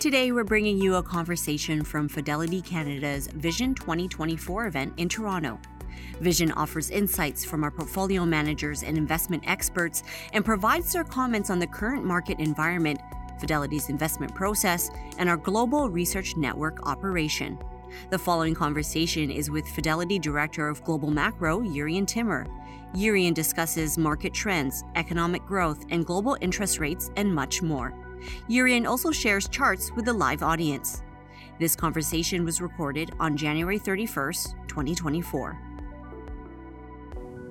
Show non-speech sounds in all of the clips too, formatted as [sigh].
Today, we're bringing you a conversation from Fidelity Canada's Vision 2024 event in Toronto. Vision offers insights from our portfolio managers and investment experts and provides their comments on the current market environment, Fidelity's investment process, and our global research network operation. The following conversation is with Fidelity Director of Global Macro, Jurrien Timmer. Jurrien discusses market trends, economic growth, and global interest rates, and much more. Jurrien also shares charts with the live audience. This conversation was recorded on January 31st, 2024.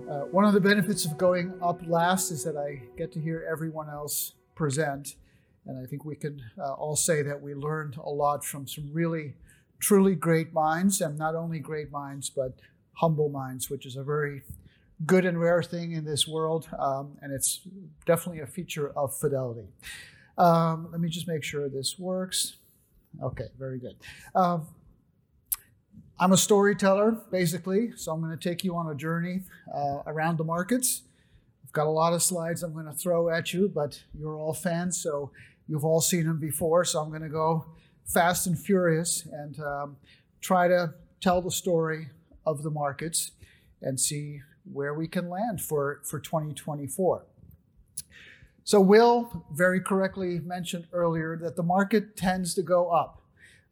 Uh, one of the benefits of going up last is that I get to hear everyone else present. And I think we can uh, all say that we learned a lot from some really, truly great minds, and not only great minds, but humble minds, which is a very good and rare thing in this world. Um, and it's definitely a feature of fidelity. Um, let me just make sure this works. Okay, very good. Um, I'm a storyteller, basically, so I'm going to take you on a journey uh, around the markets. I've got a lot of slides I'm going to throw at you, but you're all fans, so you've all seen them before. So I'm going to go fast and furious and um, try to tell the story of the markets and see where we can land for, for 2024. So, Will very correctly mentioned earlier that the market tends to go up,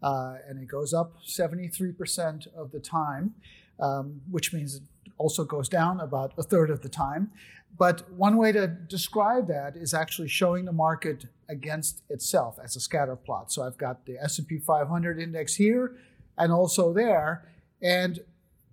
uh, and it goes up 73% of the time, um, which means it also goes down about a third of the time. But one way to describe that is actually showing the market against itself as a scatter plot. So I've got the S&P 500 index here and also there, and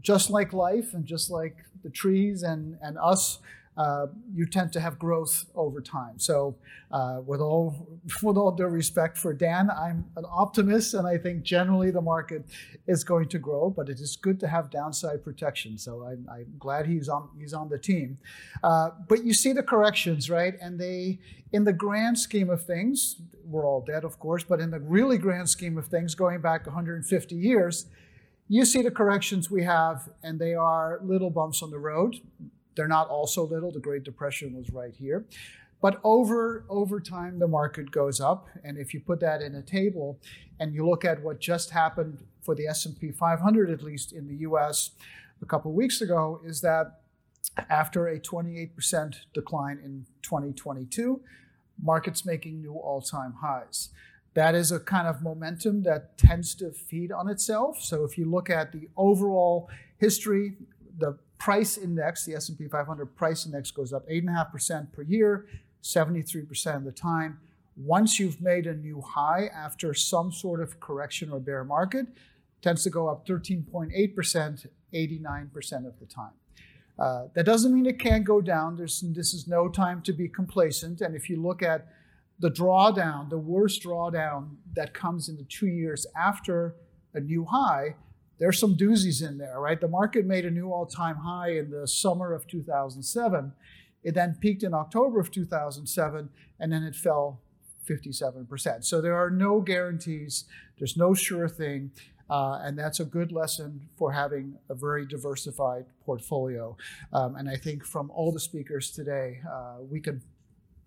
just like life and just like the trees and, and us, uh, you tend to have growth over time. So, uh, with all [laughs] with all due respect for Dan, I'm an optimist, and I think generally the market is going to grow. But it is good to have downside protection. So I'm, I'm glad he's on he's on the team. Uh, but you see the corrections, right? And they, in the grand scheme of things, we're all dead, of course. But in the really grand scheme of things, going back 150 years. You see the corrections we have, and they are little bumps on the road they're not all so little. The Great Depression was right here. But over, over time, the market goes up. And if you put that in a table and you look at what just happened for the S&P 500, at least in the US a couple weeks ago, is that after a 28% decline in 2022, markets making new all-time highs. That is a kind of momentum that tends to feed on itself. So if you look at the overall history, the price index, the S&P 500 price index goes up 8.5% per year, 73% of the time. Once you've made a new high after some sort of correction or bear market, tends to go up 13.8%, 89% of the time. Uh, that doesn't mean it can't go down. There's, this is no time to be complacent. And if you look at the drawdown, the worst drawdown that comes in the two years after a new high, there's some doozies in there, right? The market made a new all time high in the summer of 2007. It then peaked in October of 2007, and then it fell 57%. So there are no guarantees, there's no sure thing. Uh, and that's a good lesson for having a very diversified portfolio. Um, and I think from all the speakers today, uh, we can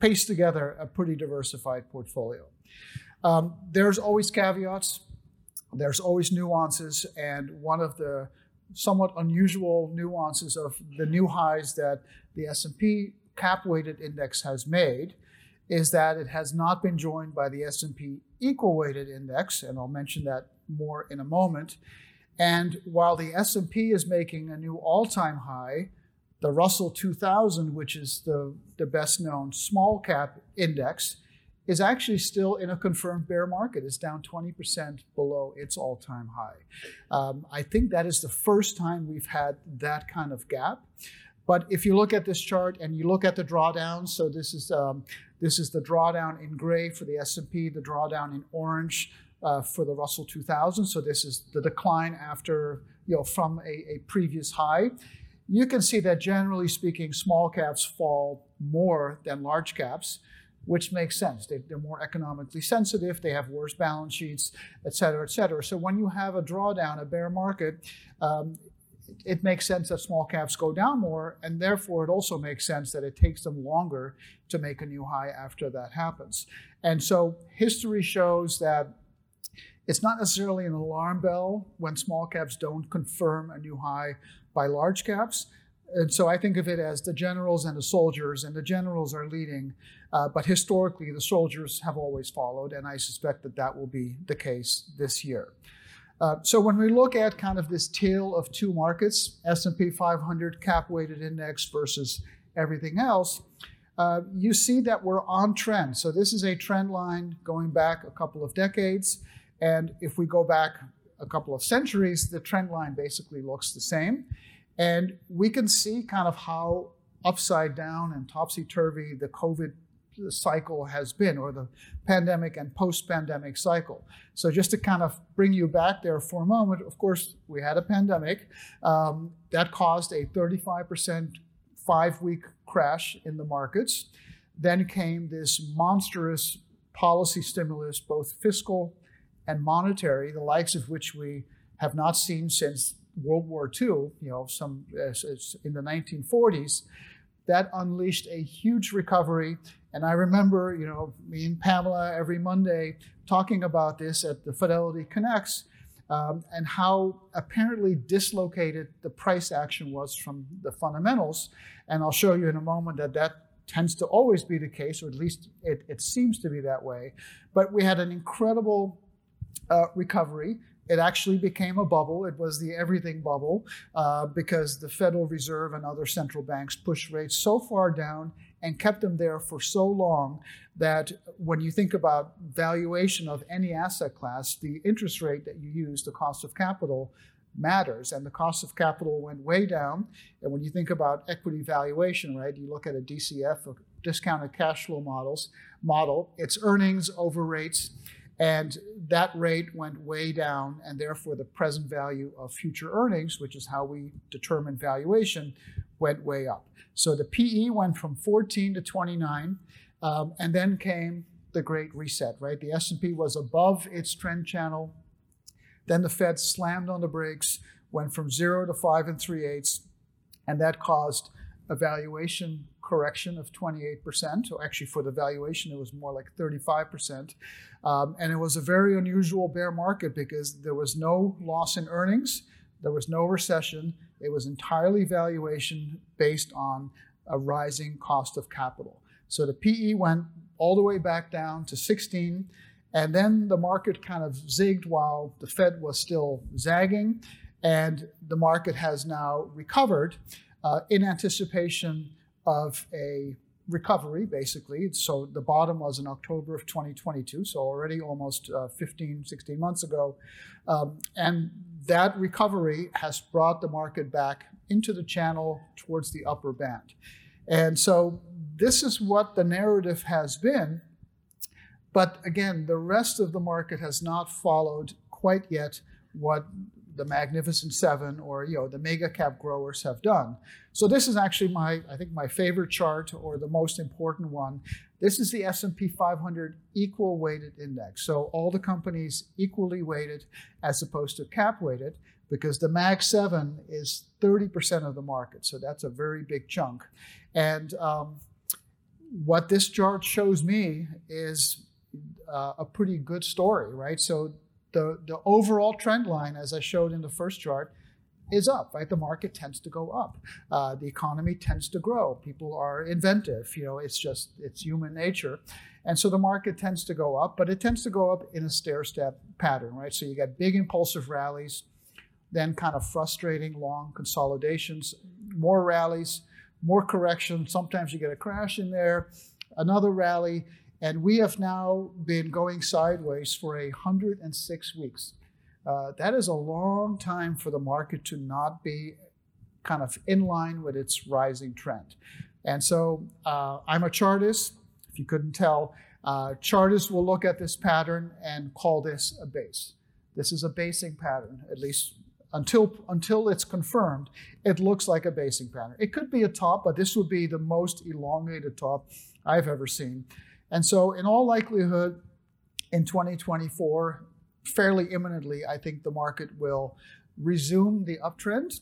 paste together a pretty diversified portfolio. Um, there's always caveats there's always nuances, and one of the somewhat unusual nuances of the new highs that the S&P cap weighted index has made is that it has not been joined by the S&P equal weighted index and I'll mention that more in a moment. And while the S&P is making a new all-time high the Russell 2000 which is the, the best known small cap index is actually still in a confirmed bear market. It's down 20% below its all time high. Um, I think that is the first time we've had that kind of gap. But if you look at this chart and you look at the drawdowns, so this is um, this is the drawdown in gray for the S&P, the drawdown in orange uh, for the Russell 2000. So this is the decline after you know from a, a previous high. You can see that generally speaking, small caps fall more than large caps which makes sense. They, are more economically sensitive, they have worse balance sheets, et cetera, et cetera. So when you have a drawdown, a bear market, um, it makes sense that small caps go down more, and therefore it also makes sense that it takes them longer to make a new high after that happens. And so history shows that It's not necessarily an alarm bell when small caps don't confirm a new high by large caps. And so I think of it as the generals and the soldiers, and the generals are leading, uh, but historically the soldiers have always followed, and I suspect that that will be the case this year. Uh, so when we look at kind of this tale of two markets, S&P 500 cap-weighted index versus everything else, uh, you see that we're on trend. So this is a trend line going back a couple of decades. And if we go back a couple of centuries, the trend line basically looks the same. And we can see kind of how upside down and topsy turvy the COVID cycle has been, or the pandemic and post pandemic cycle. So, just to kind of bring you back there for a moment, of course, we had a pandemic um, that caused a 35% five week crash in the markets. Then came this monstrous policy stimulus, both fiscal and monetary, the likes of which we have not seen since World War II, you know, some in the 1940s, that unleashed a huge recovery. And I remember, you know, me and Pamela every Monday talking about this at the Fidelity Connects um, and how apparently dislocated the price action was from the fundamentals. And I'll show you in a moment that that tends to always be the case, or at least it, it seems to be that way. But we had an incredible uh, recovery. It actually became a bubble. It was the everything bubble uh, because the Federal Reserve and other central banks pushed rates so far down and kept them there for so long that when you think about valuation of any asset class, the interest rate that you use, the cost of capital, matters. And the cost of capital went way down. And when you think about equity valuation, right, you look at a DCF, a discounted cash flow models model, it's earnings over rates. And that rate went way down, and therefore the present value of future earnings, which is how we determine valuation, went way up. So the PE went from 14 to 29, um, and then came the Great Reset. Right, the S&P was above its trend channel. Then the Fed slammed on the brakes, went from zero to five and three eighths, and that caused a valuation correction of 28%. So actually, for the valuation, it was more like 35%. Um, and it was a very unusual bear market because there was no loss in earnings, there was no recession. It was entirely valuation based on a rising cost of capital. So the PE went all the way back down to 16. And then the market kind of zigged while the Fed was still zagging. And the market has now recovered uh, in anticipation of a recovery, basically. So the bottom was in October of 2022, so already almost uh, 15, 16 months ago. Um, and that recovery has brought the market back into the channel towards the upper band. And so this is what the narrative has been. But again, the rest of the market has not followed quite yet what the Magnificent Seven or you know the mega cap growers have done. So this is actually my I think my favorite chart or the most important one. This is the S&P 500 equal weighted index. So all the companies equally weighted as opposed to cap weighted because the Mag 7 is 30% of the market. So that's a very big chunk. And um, what this chart shows me is uh, a pretty good story, right? So the, the overall trend line, as I showed in the first chart, is up, right? The market tends to go up. Uh, the economy tends to grow. People are inventive. You know, it's just, it's human nature. And so the market tends to go up, but it tends to go up in a stair step pattern, right? So you get big impulsive rallies, then kind of frustrating long consolidations, more rallies, more correction. Sometimes you get a crash in there, another rally, and we have now been going sideways for 106 weeks. Uh, that is a long time for the market to not be kind of in line with its rising trend. And so uh, I'm a chartist, if you couldn't tell. Uh, chartists will look at this pattern and call this a base. This is a basing pattern, at least until, until it's confirmed, it looks like a basing pattern. It could be a top, but this would be the most elongated top I've ever seen. And so, in all likelihood, in 2024, fairly imminently, I think the market will resume the uptrend.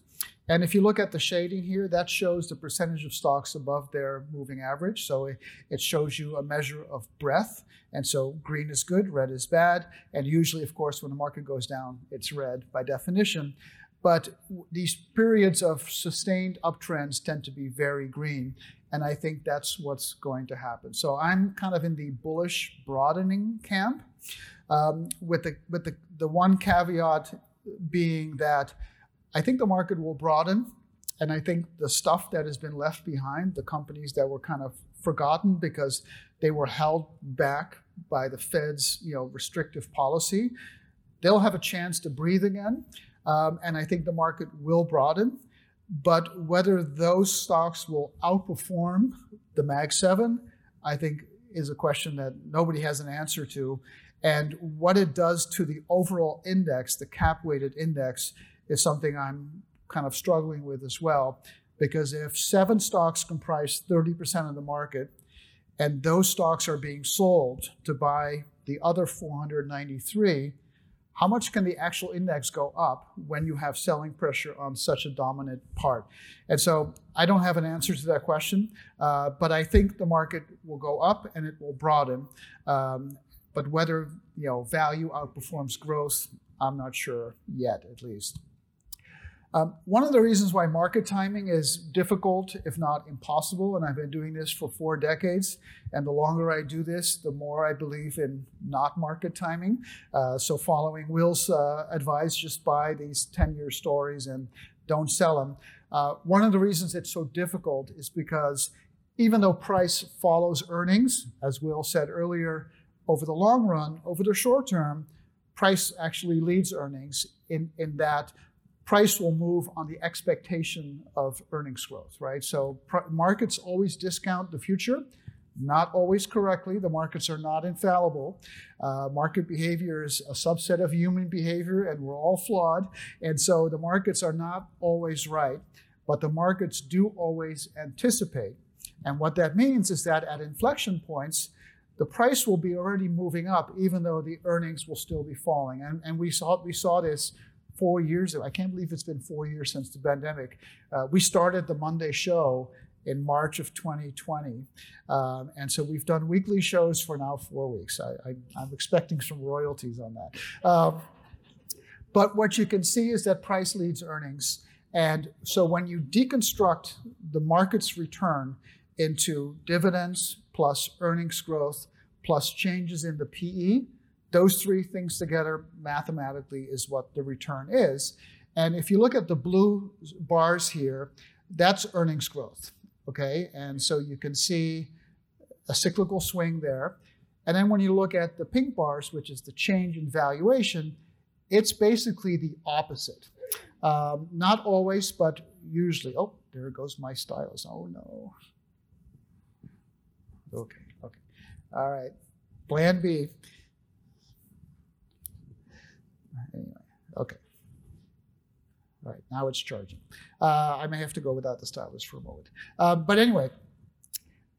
And if you look at the shading here, that shows the percentage of stocks above their moving average. So it, shows you a measure of breadth. And so green is good, red is bad. And usually, of course, when the market goes down, it's red by definition. But these periods of sustained uptrends tend to be very green. And I think that's what's going to happen. So I'm kind of in the bullish broadening camp, um, with the with the, the one caveat being that I think the market will broaden. And I think the stuff that has been left behind, the companies that were kind of forgotten because they were held back by the Fed's you know restrictive policy, they'll have a chance to breathe again. Um, and I think the market will broaden. But whether those stocks will outperform the Mag 7, I think is a question that nobody has an answer to. And what it does to the overall index, the cap weighted index, is something I'm kind of struggling with as well. Because if seven stocks comprise 30% of the market, and those stocks are being sold to buy the other 493, how much can the actual index go up when you have selling pressure on such a dominant part? And so I don't have an answer to that question, uh, but I think the market will go up and it will broaden. Um, but whether you know value outperforms growth, I'm not sure yet, at least. Um, one of the reasons why market timing is difficult, if not impossible, and I've been doing this for four decades, and the longer I do this, the more I believe in not market timing. Uh, so, following Will's uh, advice, just buy these 10 year stories and don't sell them. Uh, one of the reasons it's so difficult is because even though price follows earnings, as Will said earlier, over the long run, over the short term, price actually leads earnings in, in that price will move on the expectation of earnings growth, right? So pr- markets always discount the future, not always correctly. The markets are not infallible. Uh, market behavior is a subset of human behavior, and we're all flawed. And so the markets are not always right, but the markets do always anticipate. And what that means is that at inflection points, the price will be already moving up, even though the earnings will still be falling. And, and we saw we saw this four years ago. I can't believe it's been four years since the pandemic. Uh, we started the Monday show in March of 2020. Um, and so we've done weekly shows for now four weeks. I, am expecting some royalties on that. Um, but what you can see is that price leads earnings. And so when you deconstruct the market's return into dividends plus earnings growth plus changes in the PE, those three things together mathematically is what the return is. And if you look at the blue bars here, that's earnings growth. Okay. And so you can see a cyclical swing there. And then when you look at the pink bars, which is the change in valuation, it's basically the opposite. Um, not always, but usually. Oh, there goes my stylus. Oh no. Okay, okay. All right. Plan B. Anyway, okay. All right, now it's charging. Uh, I may have to go without the stylus for a moment. Um, but anyway,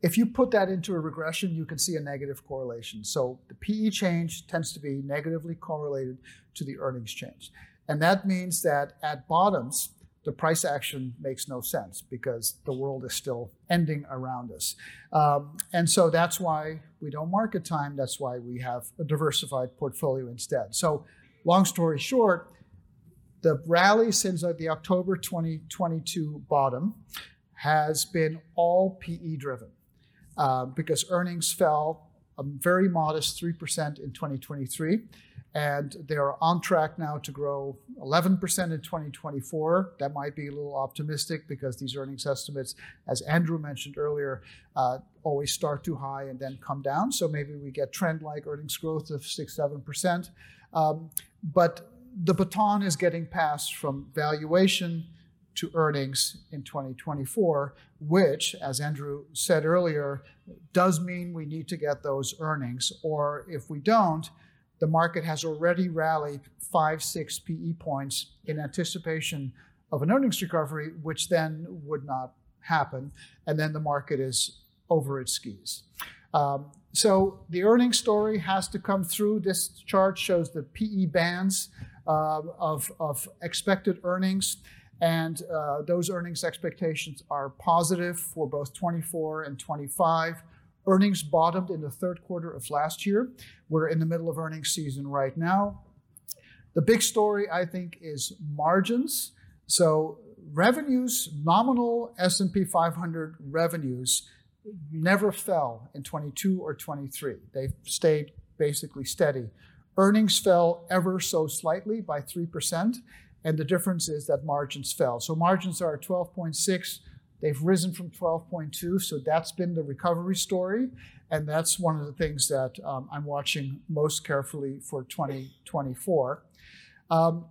if you put that into a regression, you can see a negative correlation. So the PE change tends to be negatively correlated to the earnings change. And that means that at bottoms, the price action makes no sense because the world is still ending around us. Um, and so that's why we don't market time. That's why we have a diversified portfolio instead. So long story short, the rally since the October 2022 bottom has been all PE driven uh, because earnings fell a very modest 3% in 2023. And they're on track now to grow 11% in 2024. That might be a little optimistic because these earnings estimates, as Andrew mentioned earlier, uh, always start too high and then come down. So maybe we get trend like earnings growth of 6 7%. Um, but the baton is getting passed from valuation to earnings in 2024, which, as Andrew said earlier, does mean we need to get those earnings. Or if we don't, the market has already rallied five, six PE points in anticipation of an earnings recovery, which then would not happen. And then the market is over its skis. Um, so the earnings story has to come through. This chart shows the PE bands uh, of, of expected earnings. And uh, those earnings expectations are positive for both 24 and 25. Earnings bottomed in the third quarter of last year. We're in the middle of earnings season right now. The big story, I think, is margins. So revenues, nominal S&P 500 revenues never fell in 22 or 23. They stayed basically steady. Earnings fell ever so slightly by 3%, and the difference is that margins fell. So margins are at 12.6. They've risen from 12.2, so that's been the recovery story, and that's one of the things that um, I'm watching most carefully for 2024. Um,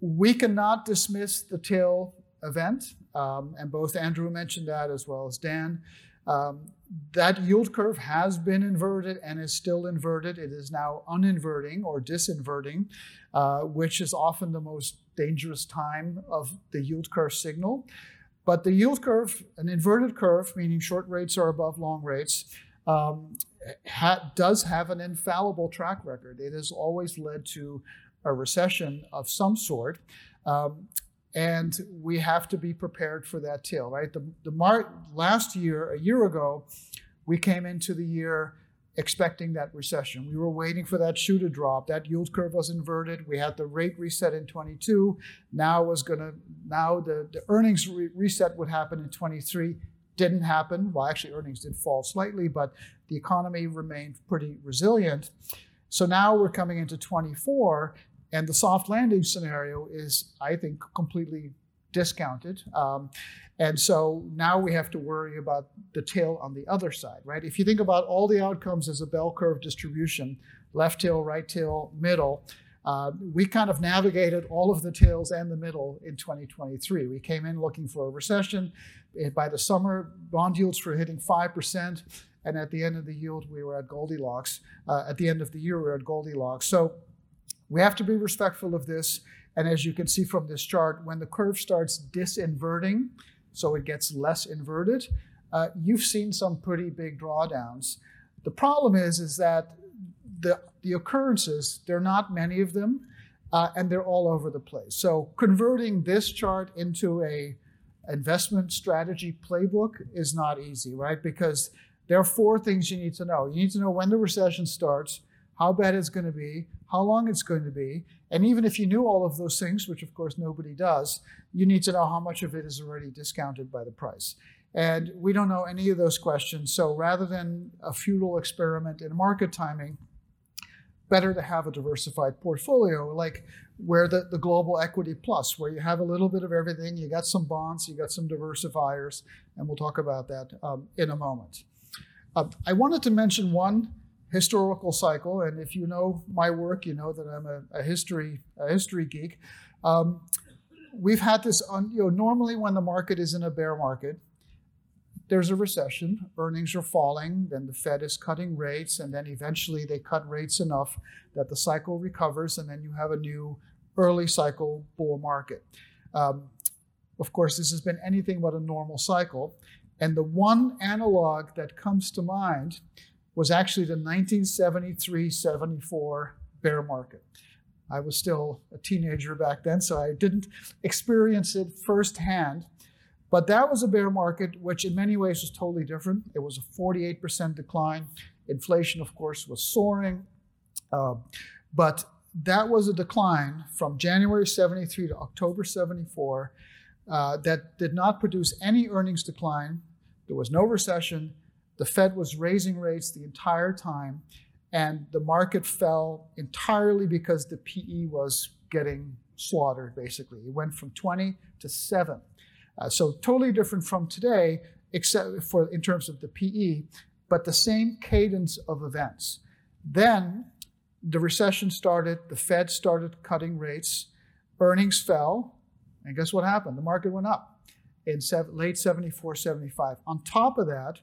we cannot dismiss the tail event, um, and both Andrew mentioned that as well as Dan. Um, that yield curve has been inverted and is still inverted. It is now uninverting or disinverting, uh, which is often the most dangerous time of the yield curve signal. But the yield curve, an inverted curve, meaning short rates are above long rates, um, ha- does have an infallible track record. It has always led to a recession of some sort. Um, and we have to be prepared for that tail, right? The, the mar- last year, a year ago, we came into the year expecting that recession. We were waiting for that shoe to drop. That yield curve was inverted. We had the rate reset in 22. Now was going to now the, the earnings re- reset would happen in 23. Didn't happen. Well, actually, earnings did fall slightly, but the economy remained pretty resilient. So now we're coming into 24, and the soft landing scenario is, I think, completely discounted. Um, and so now we have to worry about the tail on the other side, right? If you think about all the outcomes as a bell curve distribution, left tail, right tail, middle, uh, we kind of navigated all of the tails and the middle in 2023. We came in looking for a recession. By the summer, bond yields were hitting 5%. And at the end of the yield, we were at Goldilocks. Uh, at the end of the year, we were at Goldilocks. So we have to be respectful of this. And as you can see from this chart, when the curve starts disinverting, so it gets less inverted, uh, you've seen some pretty big drawdowns. The problem is, is that the, the occurrences, there are not many of them, uh, and they're all over the place. So converting this chart into a investment strategy playbook is not easy, right? Because there are four things you need to know. You need to know when the recession starts, how bad it's going to be, how long it's going to be. And even if you knew all of those things, which of course nobody does, you need to know how much of it is already discounted by the price. And we don't know any of those questions. So rather than a futile experiment in market timing, better to have a diversified portfolio like where the, the global equity plus, where you have a little bit of everything. You got some bonds, you got some diversifiers, and we'll talk about that um, in a moment. Uh, I wanted to mention one historical cycle, and if you know my work, you know that I'm a, a history a history geek. Um, we've had this on you know normally when the market is in a bear market, there's a recession, earnings are falling, then the Fed is cutting rates, and then eventually they cut rates enough that the cycle recovers, and then you have a new early cycle bull market. Um, of course, this has been anything but a normal cycle. And the one analog that comes to mind was actually the 1973 74 bear market. I was still a teenager back then, so I didn't experience it firsthand. But that was a bear market, which in many ways was totally different. It was a 48% decline. Inflation, of course, was soaring. Uh, but that was a decline from January 73 to October 74 uh, that did not produce any earnings decline. There was no recession. The Fed was raising rates the entire time, and the market fell entirely because the PE was getting slaughtered, basically. It went from 20 to 7. Uh, so totally different from today, except for in terms of the PE, but the same cadence of events. Then the recession started, the Fed started cutting rates, earnings fell, and guess what happened? The market went up in late 74, 75. On top of that,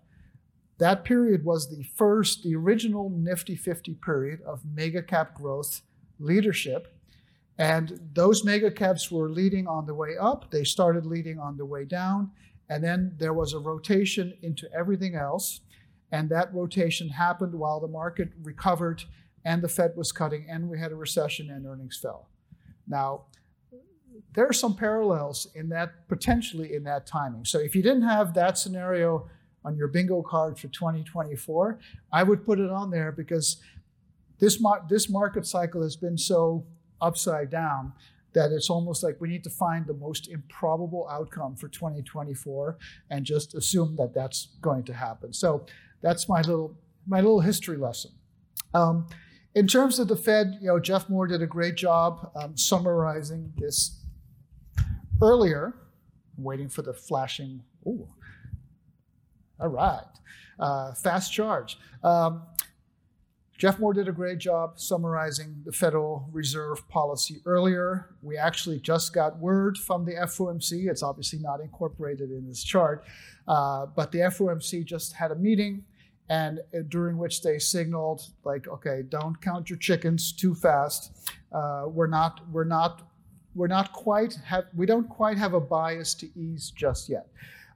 that period was the first, the original Nifty 50 period of mega cap growth leadership. And those mega caps were leading on the way up. They started leading on the way down. And then there was a rotation into everything else. And that rotation happened while the market recovered and the Fed was cutting and we had a recession and earnings fell. Now, there are some parallels in that potentially in that timing. So if you didn't have that scenario on your bingo card for 2024, I would put it on there because this mar- this market cycle has been so upside down that it's almost like we need to find the most improbable outcome for 2024 and just assume that that's going to happen. So that's my little my little history lesson. Um, in terms of the Fed, you know, Jeff Moore did a great job um, summarizing this earlier. I'm waiting for the flashing. Ooh, all right, uh, fast charge. Um, Jeff Moore did a great job summarizing the Federal Reserve policy earlier. We actually just got word from the FOMC. It's obviously not incorporated in this chart, uh, but the FOMC just had a meeting, and uh, during which they signaled, like, okay, don't count your chickens too fast. Uh, we're not, we're not, we're not quite have, we don't quite have a bias to ease just yet.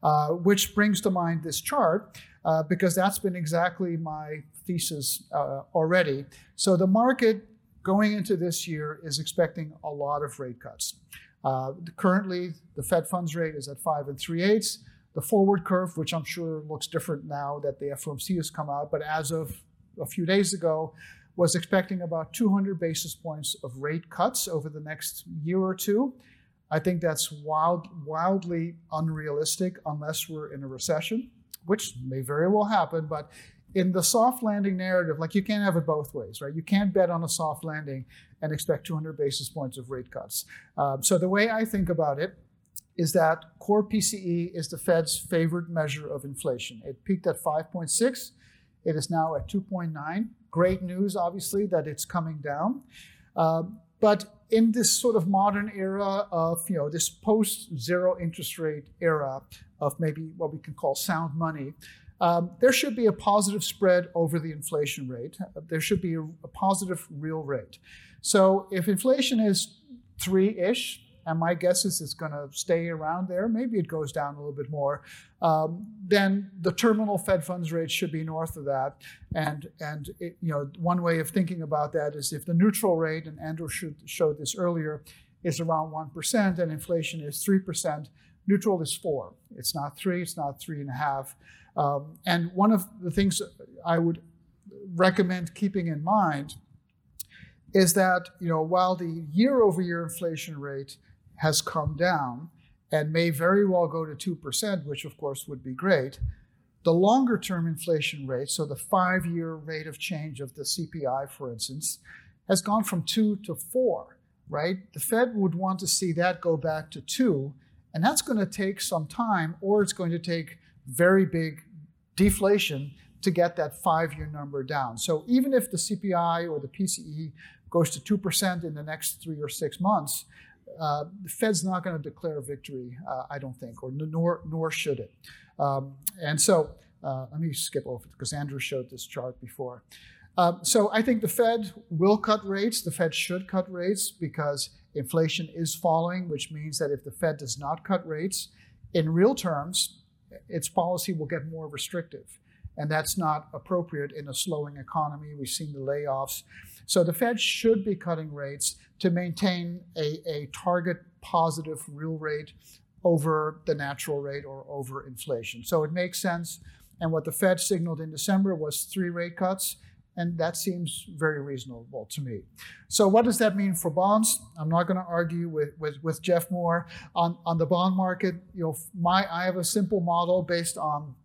Uh, which brings to mind this chart uh, because that's been exactly my thesis uh, already. So the market going into this year is expecting a lot of rate cuts. Uh, currently, the Fed funds rate is at five and three eighths. The forward curve, which I'm sure looks different now that the FOMC has come out, but as of a few days ago, was expecting about 200 basis points of rate cuts over the next year or two. I think that's wild, wildly unrealistic unless we're in a recession, which may very well happen. But in the soft landing narrative, like you can't have it both ways, right? You can't bet on a soft landing and expect 200 basis points of rate cuts. Um, so the way I think about it is that core PCE is the Fed's favorite measure of inflation. It peaked at 5.6. It is now at 2.9. Great news, obviously, that it's coming down. Um, but in this sort of modern era of, you know, this post-zero interest rate era of maybe what we can call sound money, um, there should be a positive spread over the inflation rate. There should be a, a positive real rate. So if inflation is three-ish, and my guess is it's going to stay around there. Maybe it goes down a little bit more. Um, then the terminal Fed funds rate should be north of that. And and it, you know one way of thinking about that is if the neutral rate, and Andrew should, showed this earlier, is around one percent, and inflation is three percent. Neutral is four. It's not three. It's not three and a half. Um, and one of the things I would recommend keeping in mind is that you know while the year-over-year inflation rate has come down and may very well go to 2%, which of course would be great. The longer term inflation rate, so the five year rate of change of the CPI, for instance, has gone from two to four, right? The Fed would want to see that go back to two, and that's going to take some time, or it's going to take very big deflation to get that five year number down. So even if the CPI or the PCE goes to 2% in the next three or six months, uh, the Fed's not going to declare victory, uh, I don't think, or nor nor should it. Um, and so uh, let me skip over because Andrew showed this chart before. Um, so I think the Fed will cut rates. The Fed should cut rates because inflation is falling, which means that if the Fed does not cut rates, in real terms, its policy will get more restrictive. And that's not appropriate in a slowing economy. We've seen the layoffs. So the Fed should be cutting rates to maintain a, a target positive real rate over the natural rate or over inflation. So it makes sense. And what the Fed signaled in December was three rate cuts, and that seems very reasonable to me. So what does that mean for bonds? I'm not going to argue with, with, with Jeff Moore on, on the bond market. You know, my I have a simple model based on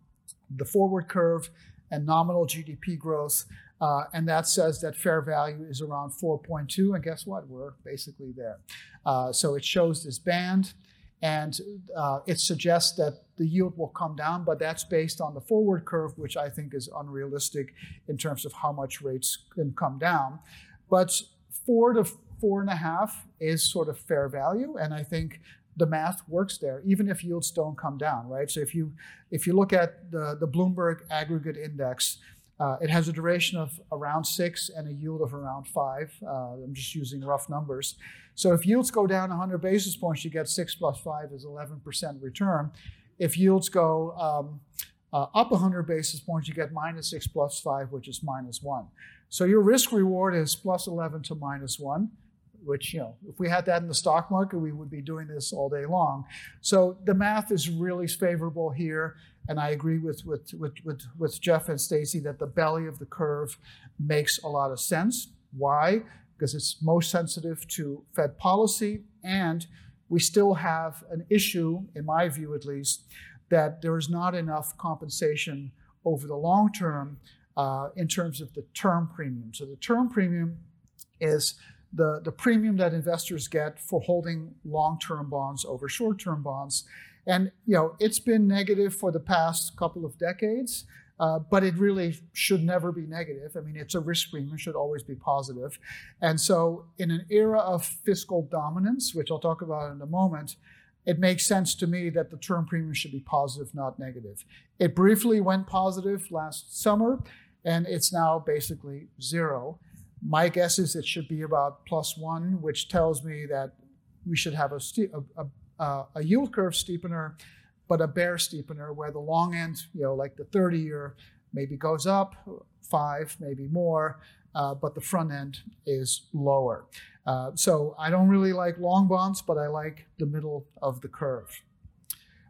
the forward curve and nominal GDP growth. Uh, and that says that fair value is around 4.2. And guess what? We're basically there. Uh, so it shows this band. And uh, it suggests that the yield will come down, but that's based on the forward curve, which I think is unrealistic in terms of how much rates can come down. But four to four and a half is sort of fair value. And I think the math works there, even if yields don't come down, right? So if you if you look at the, the Bloomberg aggregate index, uh, it has a duration of around six and a yield of around five. Uh, I'm just using rough numbers. So if yields go down 100 basis points, you get six plus five is 11% return. If yields go um, uh, up 100 basis points, you get minus six plus five, which is minus one. So your risk reward is plus 11 to minus one. which, you know, if we had that in the stock market, we would be doing this all day long. So the math is really favorable here. And I agree with, with, with, with, with Jeff and Stacy that the belly of the curve makes a lot of sense. Why? Because it's most sensitive to Fed policy. And we still have an issue, in my view at least, that there is not enough compensation over the long term uh, in terms of the term premium. So the term premium is the, the premium that investors get for holding long-term bonds over short-term bonds. And you know, it's been negative for the past couple of decades, uh, but it really should never be negative. I mean, it's a risk premium, it should always be positive. And so, in an era of fiscal dominance, which I'll talk about in a moment, it makes sense to me that the term premium should be positive, not negative. It briefly went positive last summer, and it's now basically zero. My guess is it should be about plus one, which tells me that we should have a, a, a, a yield curve steepener, but a bear steepener where the long end, you know, like the 30 year, maybe goes up five, maybe more, uh, but the front end is lower. Uh, so I don't really like long bonds, but I like the middle of the curve.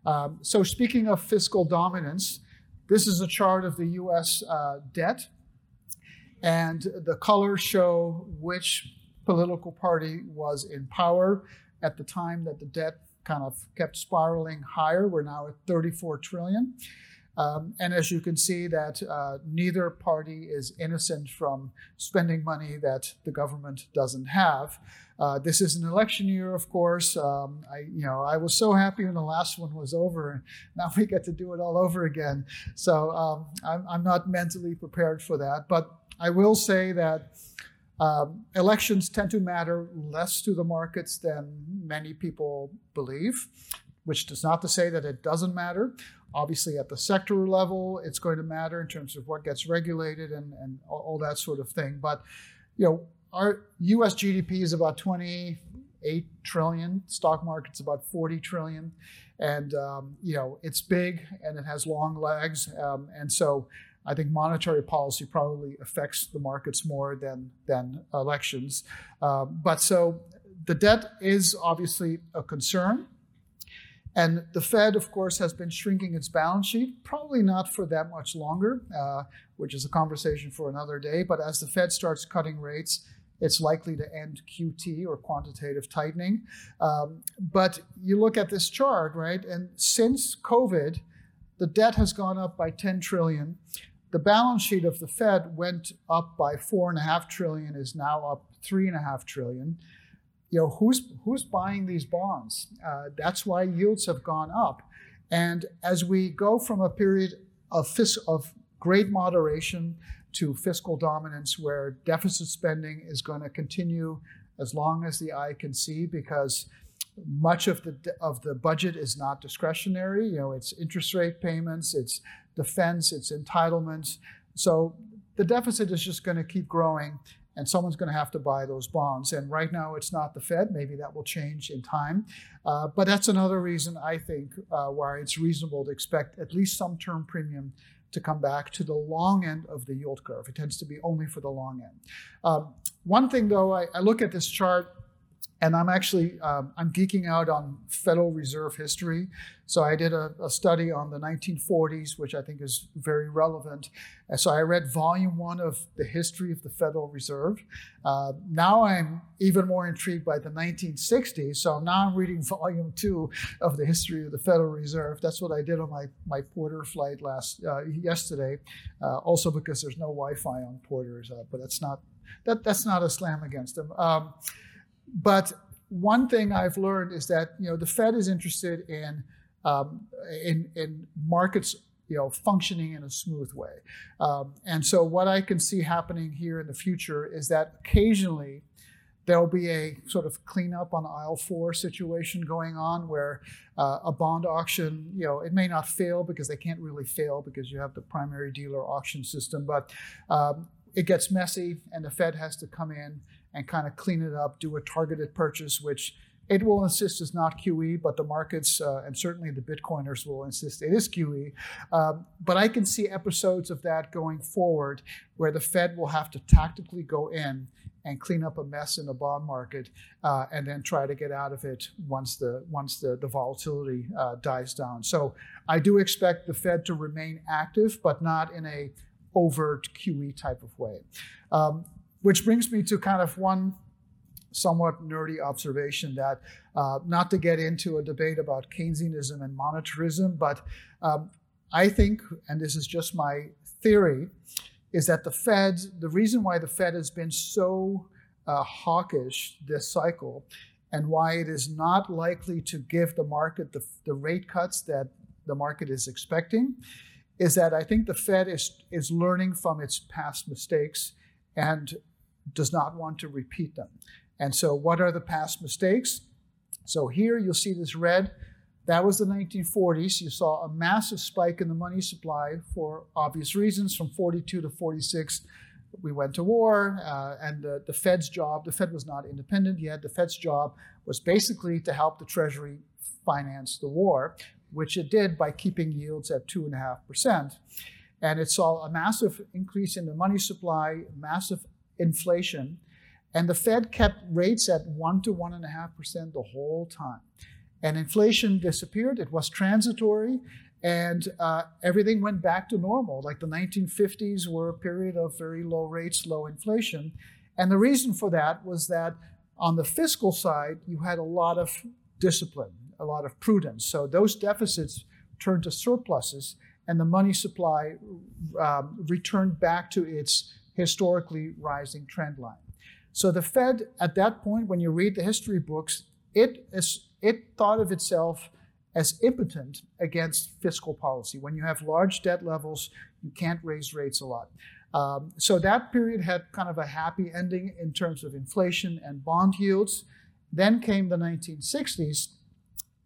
Um, so speaking of fiscal dominance, this is a chart of the U.S. Uh, debt. And the colors show which political party was in power at the time that the debt kind of kept spiraling higher. We're now at 34 trillion. Um, and as you can see, that uh, neither party is innocent from spending money that the government doesn't have. Uh, this is an election year, of course. Um, I, you know, I was so happy when the last one was over, now we get to do it all over again. So um, I'm, I'm not mentally prepared for that. But I will say that um, elections tend to matter less to the markets than many people believe, which does not to say that it doesn't matter. Obviously, at the sector level, it's going to matter in terms of what gets regulated and, and all, that sort of thing. But, you know, our U.S. GDP is about 28 trillion. Stock market's about 40 trillion, and um, you know it's big and it has long legs, um, and so I think monetary policy probably affects the markets more than than elections. Uh, but so the debt is obviously a concern. And the Fed, of course, has been shrinking its balance sheet, probably not for that much longer, uh, which is a conversation for another day. But as the Fed starts cutting rates, it's likely to end QT or quantitative tightening. Um, but you look at this chart, right? And since COVID, the debt has gone up by 10 trillion the balance sheet of the Fed went up by four and a half trillion, is now up three and a half trillion. You know, who's who's buying these bonds? Uh, that's why yields have gone up. And as we go from a period of fis- of great moderation to fiscal dominance, where deficit spending is going to continue as long as the eye can see, because much of the of the budget is not discretionary. You know, it's interest rate payments, it's defense, it's entitlements. So the deficit is just going to keep growing, and someone's going to have to buy those bonds. And right now, it's not the Fed. Maybe that will change in time. Uh, but that's another reason I think uh, why it's reasonable to expect at least some term premium to come back to the long end of the yield curve. It tends to be only for the long end. Um, one thing, though, I, I look at this chart and I'm actually um, I'm geeking out on Federal Reserve history. So I did a, a, study on the 1940s, which I think is very relevant. And so I read volume one of the history of the Federal Reserve. Uh, now I'm even more intrigued by the 1960s. So now I'm reading [laughs] volume two of the history of the Federal Reserve. That's what I did on my my Porter flight last uh, yesterday. Uh, also because there's no Wi-Fi on Porters, uh, but that's not that that's not a slam against them. Um, but one thing I've learned is that you know the Fed is interested in um, in, in markets you know functioning in a smooth way, um, and so what I can see happening here in the future is that occasionally there'll be a sort of cleanup on aisle four situation going on where uh, a bond auction, you know, it may not fail because they can't really fail because you have the primary dealer auction system, but um, it gets messy and the Fed has to come in and kind of clean it up, do a targeted purchase, which it will insist is not QE, but the markets uh, and certainly the Bitcoiners will insist it is QE. Um, but I can see episodes of that going forward where the Fed will have to tactically go in and clean up a mess in the bond market uh, and then try to get out of it once the once the, the volatility uh, dies down. So I do expect the Fed to remain active, but not in a overt QE type of way. Um, which brings me to kind of one somewhat nerdy observation that, uh, not to get into a debate about Keynesianism and monetarism, but um, I think, and this is just my theory, is that the Fed, the reason why the Fed has been so uh, hawkish this cycle and why it is not likely to give the market the, the rate cuts that the market is expecting is that I think the Fed is, is learning from its past mistakes and does not want to repeat them. And so, what are the past mistakes? So, here you'll see this red. That was the 1940s. You saw a massive spike in the money supply for obvious reasons from 42 to 46. We went to war, uh, and the, the Fed's job, the Fed was not independent yet. The Fed's job was basically to help the Treasury finance the war, which it did by keeping yields at 2.5%. And it saw a massive increase in the money supply, massive inflation, and the Fed kept rates at 1 to 1.5% the whole time. And inflation disappeared, it was transitory, and uh, everything went back to normal. Like the 1950s were a period of very low rates, low inflation. And the reason for that was that on the fiscal side, you had a lot of discipline, a lot of prudence. So those deficits turned to surpluses, and the money supply um, returned back to its historically rising trend line. So the Fed, at that point, when you read the history books, it, is, it thought of itself as impotent against fiscal policy. When you have large debt levels, you can't raise rates a lot. Um, so that period had kind of a happy ending in terms of inflation and bond yields. Then came the 1960s,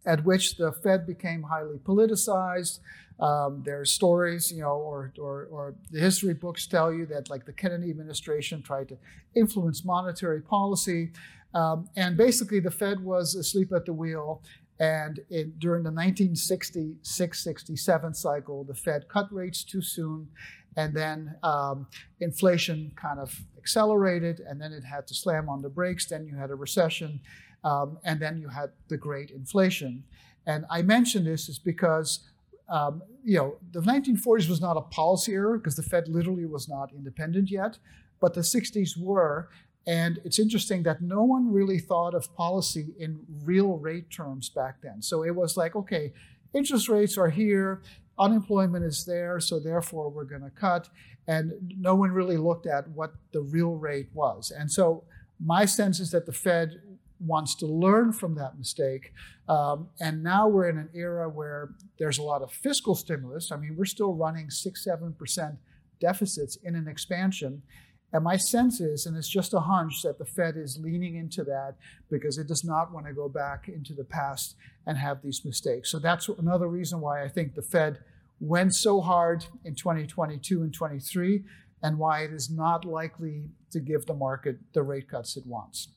at which the Fed became highly politicized. Um, there are stories, you know, or, or, or the history books tell you that like the Kennedy administration tried to influence monetary policy. Um, and basically, the Fed was asleep at the wheel. And in, during the 1966 67 cycle, the Fed cut rates too soon. And then um, inflation kind of accelerated, and then it had to slam on the brakes. Then you had a recession, um, and then you had the great inflation. And I mention this is because um, you know, the 1940s was not a policy error because the Fed literally was not independent yet, but the 60s were. And it's interesting that no one really thought of policy in real rate terms back then. So it was like, okay, interest rates are here, unemployment is there, so therefore we're going to cut. And no one really looked at what the real rate was. And so my sense is that the Fed wants to learn from that mistake. Um, and now we're in an era where there's a lot of fiscal stimulus. I mean, we're still running six, seven percent deficits in an expansion. And my sense is, and it's just a hunch, that the Fed is leaning into that because it does not want to go back into the past and have these mistakes. So that's another reason why I think the Fed went so hard in 2022 and 23 and why it is not likely to give the market the rate cuts it wants.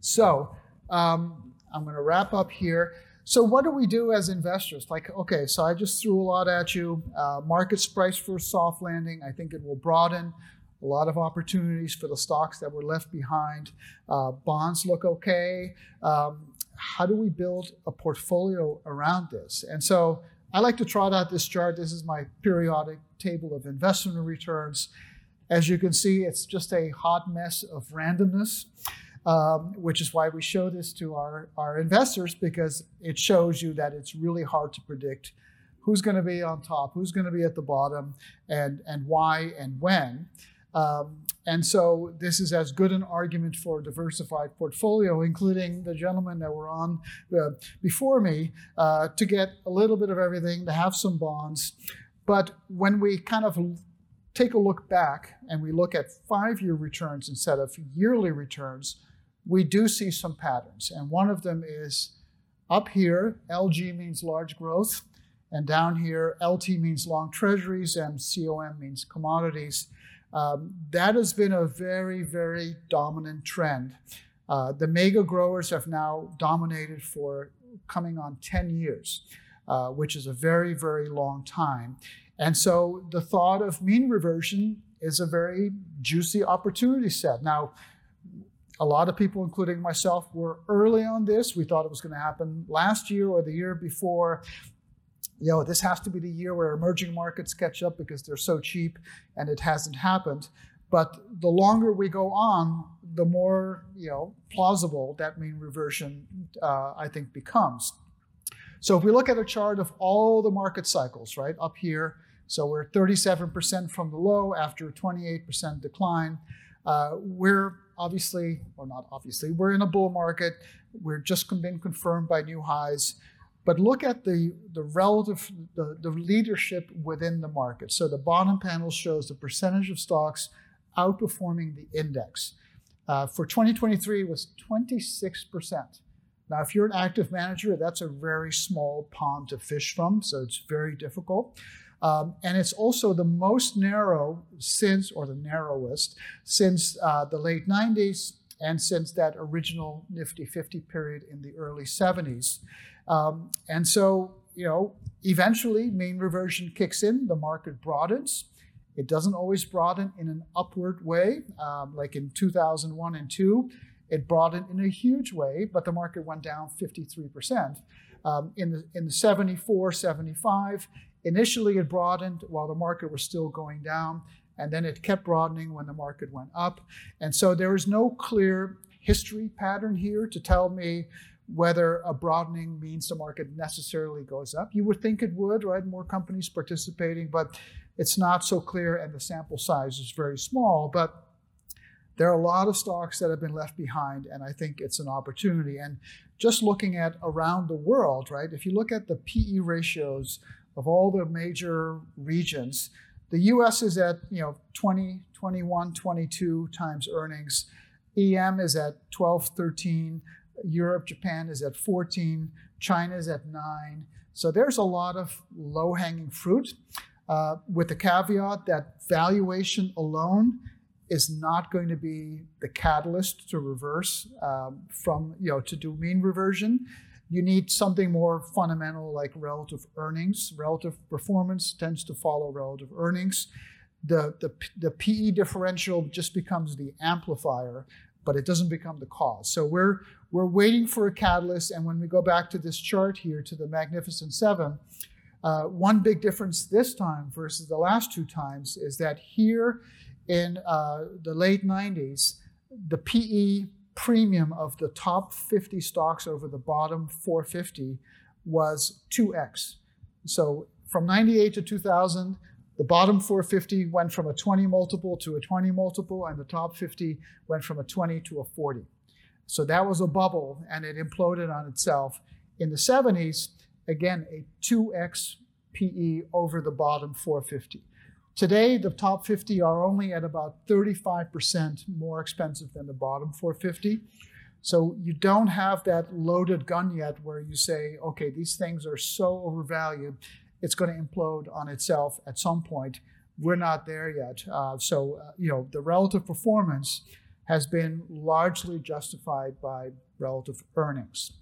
So um, I'm going to wrap up here. So what do we do as investors? Like, okay, so I just threw a lot at you. Uh, markets price for soft landing. I think it will broaden a lot of opportunities for the stocks that were left behind. Uh, bonds look okay. Um, how do we build a portfolio around this? And so I like to trot out this chart. This is my periodic table of investment returns. As you can see, it's just a hot mess of randomness um, which is why we show this to our, our investors because it shows you that it's really hard to predict who's going to be on top, who's going to be at the bottom, and, and why and when. Um, and so this is as good an argument for a diversified portfolio, including the gentlemen that were on uh, before me, uh, to get a little bit of everything, to have some bonds. But when we kind of take a look back and we look at five year returns instead of yearly returns, we do see some patterns. And one of them is up here, LG means large growth, and down here, LT means long treasuries, and COM means commodities. Um, that has been a very, very dominant trend. Uh, the mega growers have now dominated for coming on 10 years, uh, which is a very, very long time. And so the thought of mean reversion is a very juicy opportunity set. Now, a lot of people, including myself, were early on this. We thought it was going to happen last year or the year before. You know, this has to be the year where emerging markets catch up because they're so cheap, and it hasn't happened. But the longer we go on, the more you know plausible that mean reversion, uh, I think, becomes. So if we look at a chart of all the market cycles, right up here, so we're 37% from the low after a 28% decline. Uh, we're obviously, or not obviously, we're in a bull market. We're just been confirmed by new highs. But look at the, the relative, the, the leadership within the market. So the bottom panel shows the percentage of stocks outperforming the index. Uh, for 2023, it was 26%. Now, if you're an active manager, that's a very small pond to fish from, so it's very difficult. Um, and it's also the most narrow since, or the narrowest, since uh, the late 90s and since that original Nifty 50 period in the early 70s. Um, and so, you know, eventually mean reversion kicks in, the market broadens. It doesn't always broaden in an upward way, um, like in 2001 and 2. It broadened in a huge way, but the market went down 53%. Um, in, the, in the 74, 75, Initially, it broadened while the market was still going down, and then it kept broadening when the market went up. And so there is no clear history pattern here to tell me whether a broadening means the market necessarily goes up. You would think it would, right? More companies participating, but it's not so clear, and the sample size is very small. But there are a lot of stocks that have been left behind, and I think it's an opportunity. And just looking at around the world, right? If you look at the PE ratios of all the major regions. The US is at, you know, 20, 21, 22 times earnings. EM is at 12, 13. Europe, Japan is at 14. China is at 9. So there's a lot of low hanging fruit, uh, with the caveat that valuation alone is not going to be the catalyst to reverse um, from, you know, to do mean reversion you need something more fundamental like relative earnings. Relative performance tends to follow relative earnings. The, the, the PE differential just becomes the amplifier, but it doesn't become the cause. So we're, we're waiting for a catalyst. And when we go back to this chart here to the Magnificent Seven, uh, one big difference this time versus the last two times is that here in uh, the late 90s, the PE premium of the top 50 stocks over the bottom 450 was 2x. So from 98 to 2000, the bottom 450 went from a 20 multiple to a 20 multiple, and the top 50 went from a 20 to a 40. So that was a bubble, and it imploded on itself. In the 70s, again, a 2x PE over the bottom 450. Today, the top 50 are only at about 35% more expensive than the bottom 450. So you don't have that loaded gun yet where you say, okay, these things are so overvalued, it's going to implode on itself at some point. We're not there yet. Uh, so, uh, you know, the relative performance has been largely justified by relative earnings.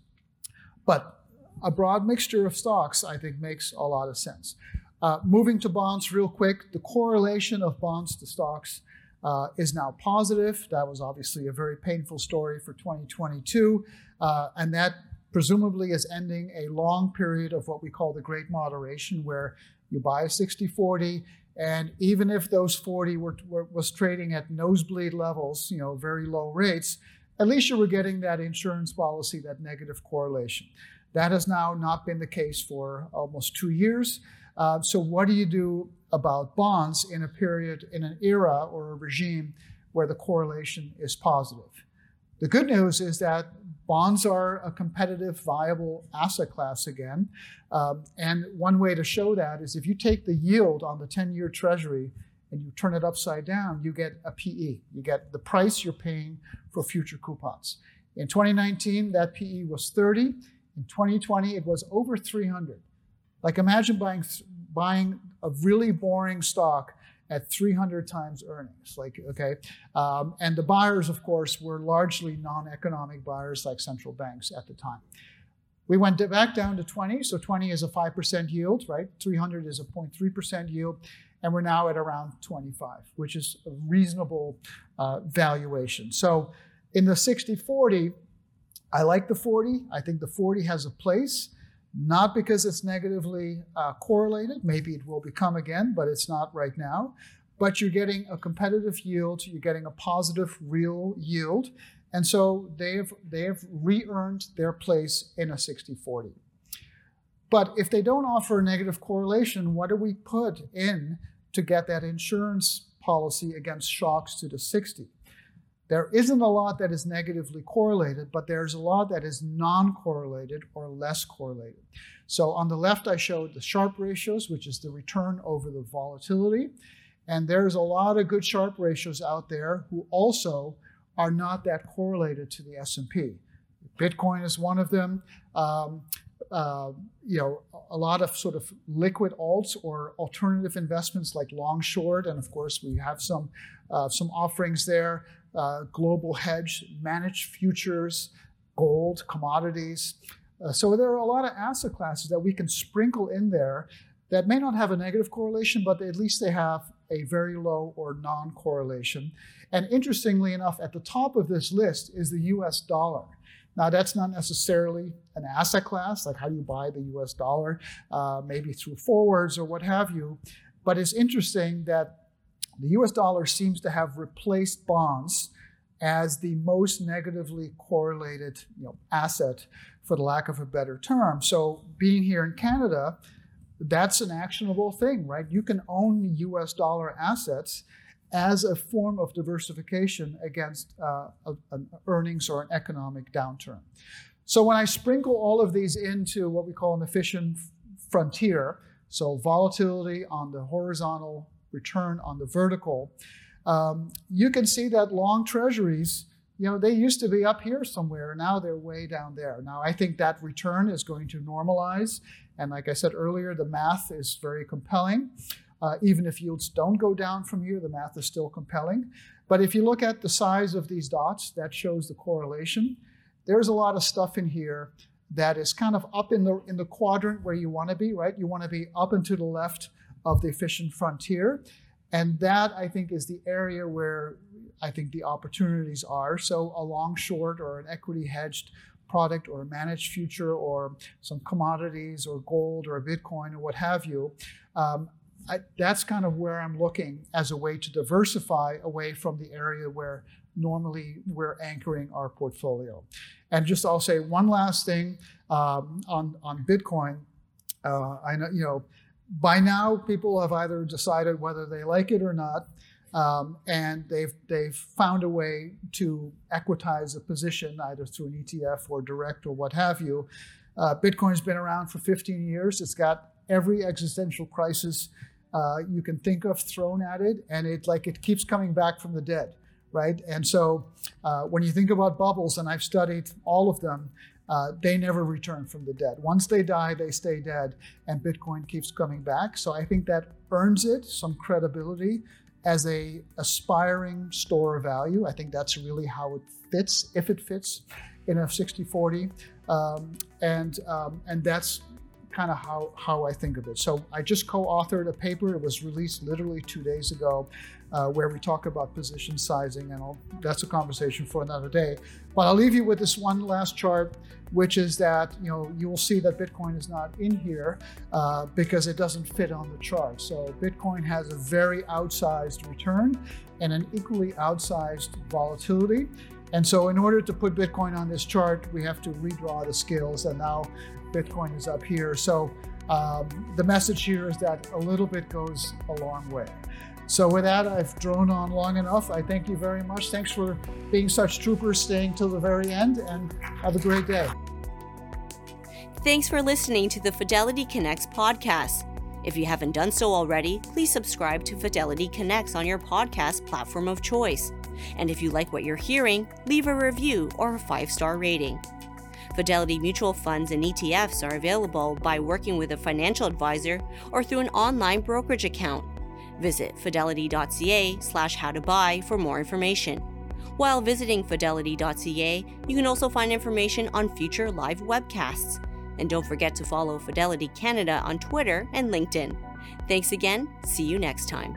But a broad mixture of stocks, I think, makes a lot of sense. Uh, moving to bonds real quick, the correlation of bonds to stocks uh, is now positive. That was obviously a very painful story for 2022, uh, and that presumably is ending a long period of what we call the great moderation, where you buy a 60 40, and even if those 40 were, were, was trading at nosebleed levels, you know, very low rates, at least you were getting that insurance policy, that negative correlation. That has now not been the case for almost two years. Uh, so, what do you do about bonds in a period, in an era or a regime where the correlation is positive? The good news is that bonds are a competitive, viable asset class again. Um, and one way to show that is if you take the yield on the 10 year treasury and you turn it upside down, you get a PE. You get the price you're paying for future coupons. In 2019, that PE was 30. In 2020, it was over 300. Like imagine buying buying a really boring stock at 300 times earnings. Like, okay. Um, and the buyers, of course, were largely non economic buyers like central banks at the time. We went back down to 20. So 20 is a 5% yield, right? 300 is a 0.3% yield. And we're now at around 25, which is a reasonable uh, valuation. So in the 60 40, I like the 40. I think the 40 has a place, not because it's negatively uh, correlated. Maybe it will become again, but it's not right now. But you're getting a competitive yield, you're getting a positive real yield. And so they've, they've re earned their place in a 60 40. But if they don't offer a negative correlation, what do we put in to get that insurance policy against shocks to the 60? There isn't a lot that is negatively correlated, but there's a lot that is non correlated or less correlated. So on the left, I showed the Sharpe ratios, which is the return over the volatility. And there's a lot of good Sharpe ratios out there who also are not that correlated to the S&P. Bitcoin is one of them. Um, uh, you know, a lot of sort of liquid alts or alternative investments like long short, and of course we have some uh, some offerings there uh, global hedge, managed futures, gold, commodities. Uh, so there are a lot of asset classes that we can sprinkle in there that may not have a negative correlation, but at least they have a very low or non correlation. And interestingly enough, at the top of this list is the US dollar. Now, that's not necessarily an asset class, like how do you buy the US dollar, uh, maybe through forwards or what have you. But it's interesting that the US dollar seems to have replaced bonds as the most negatively correlated you know, asset, for the lack of a better term. So, being here in Canada, that's an actionable thing, right? You can own US dollar assets as a form of diversification against uh, an earnings or an economic downturn. So, when I sprinkle all of these into what we call an efficient frontier, so volatility on the horizontal return on the vertical, um, you can see that long treasuries, you know, they used to be up here somewhere. Now they're way down there. Now I think that return is going to normalize. And like I said earlier, the math is very compelling. Uh, even if yields don't go down from here, the math is still compelling. But if you look at the size of these dots, that shows the correlation. There's a lot of stuff in here that is kind of up in the in the quadrant where you want to be, right? You want to be up and to the left of the efficient frontier. And that, I think, is the area where I think the opportunities are. So, a long short or an equity hedged product or a managed future or some commodities or gold or Bitcoin or what have you. Um, I, that's kind of where I'm looking as a way to diversify away from the area where normally we're anchoring our portfolio. And just I'll say one last thing um, on on Bitcoin. Uh, I know you know by now, people have either decided whether they like it or not, um, and they've they've found a way to equitize a position either through an ETF or direct or what have you. Uh, Bitcoin's been around for 15 years. It's got every existential crisis uh, you can think of thrown at it, and it like it keeps coming back from the dead, right? And so uh, when you think about bubbles, and I've studied all of them, uh, they never return from the dead. Once they die, they stay dead, and Bitcoin keeps coming back. So I think that earns it some credibility as a aspiring store of value. I think that's really how it fits, if it fits, in a 60/40, um, and um, and that's kind of how how I think of it. So I just co-authored a paper. It was released literally two days ago uh, where we talk about position sizing, and I'll, that's a conversation for another day. But I'll leave you with this one last chart, which is that you know you will see that Bitcoin is not in here uh, because it doesn't fit on the chart. So Bitcoin has a very outsized return and an equally outsized volatility. And so, in order to put Bitcoin on this chart, we have to redraw the scales, and now Bitcoin is up here. So, um, the message here is that a little bit goes a long way. So, with that, I've drone on long enough. I thank you very much. Thanks for being such troopers, staying till the very end, and have a great day. Thanks for listening to the Fidelity Connects podcast. If you haven't done so already, please subscribe to Fidelity Connects on your podcast platform of choice. And if you like what you're hearing, leave a review or a five star rating. Fidelity mutual funds and ETFs are available by working with a financial advisor or through an online brokerage account. Visit fidelity.ca slash how to buy for more information. While visiting fidelity.ca, you can also find information on future live webcasts. And don't forget to follow Fidelity Canada on Twitter and LinkedIn. Thanks again. See you next time.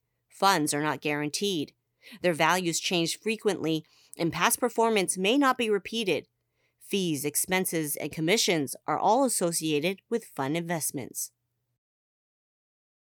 funds are not guaranteed. Their values change frequently, and past performance may not be repeated. Fees, expenses, and commissions are all associated with fund investments.